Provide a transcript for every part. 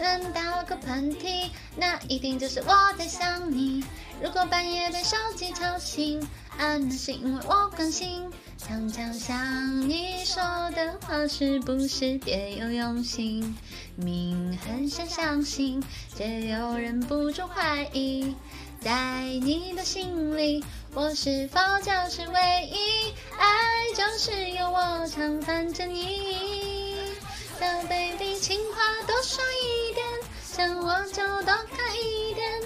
嗯，打个喷嚏，那一定就是我在想你。如果半夜被手机吵醒，啊，那是因为我关心。常常想你说的话是不是别有用心？明很想相信，却又忍不住怀疑。在你的心里，我是否就是唯一？爱就是有我常伴着你。小 baby，情话多说一，想我就多看一点，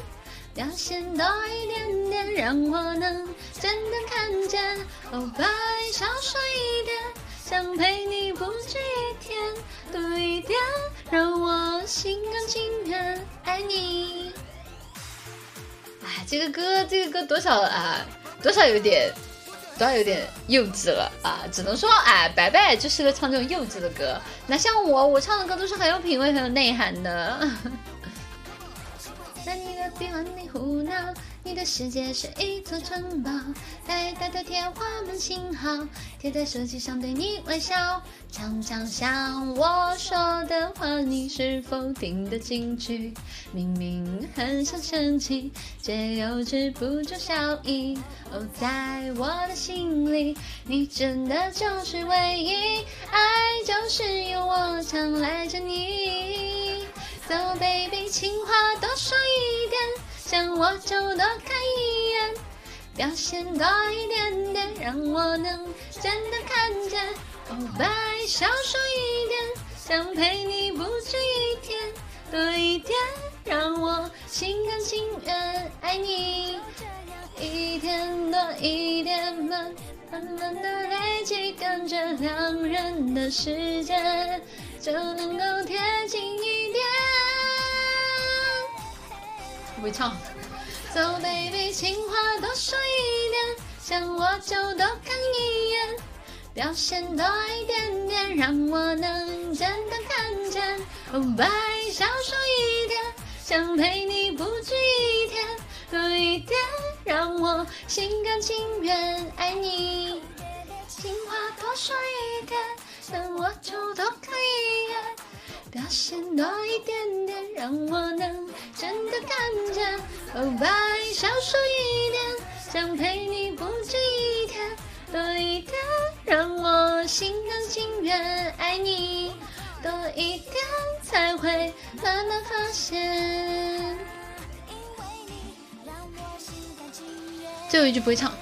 表现多一点点，让我能真的看见。哦，白少说一点，想陪你不止一天，多一点，让我心甘情愿爱你。哎，这个歌，这个歌多少啊？多少有点。主要有点幼稚了啊！只能说，哎，白白就是个唱这种幼稚的歌。那像我，我唱的歌都是很有品味、很有内涵的。在你的臂弯里胡闹，你的世界是一座城堡，呆呆的天花板信号，贴在手机上对你微笑。常常想我说的话，你是否听得进去？明明很想生气，却又止不住笑意。哦，在我的心里，你真的就是唯一，爱就是有我常赖着你。So baby，情话，我就多看一眼，表现多一点点，让我能真的看见。哦，白少说一点，想陪你不止一天，多一点，让我心甘情愿爱你。一天多一点，慢慢慢的累积，感觉两人的时间就能够贴近会唱，So baby，情话多说一点，想我就多看一眼，表现多一点点，让我能真的看见。哦，白少说一点，想陪你不止一天，多一点，让我心甘情愿爱你。情话多说一点，想我就多看一眼。表现多一点点，让我能真的看见。哦，白少说一点，想陪你不止一天，多一点，让我心甘情愿爱你，多一点才会慢慢发现。最后一句不会唱。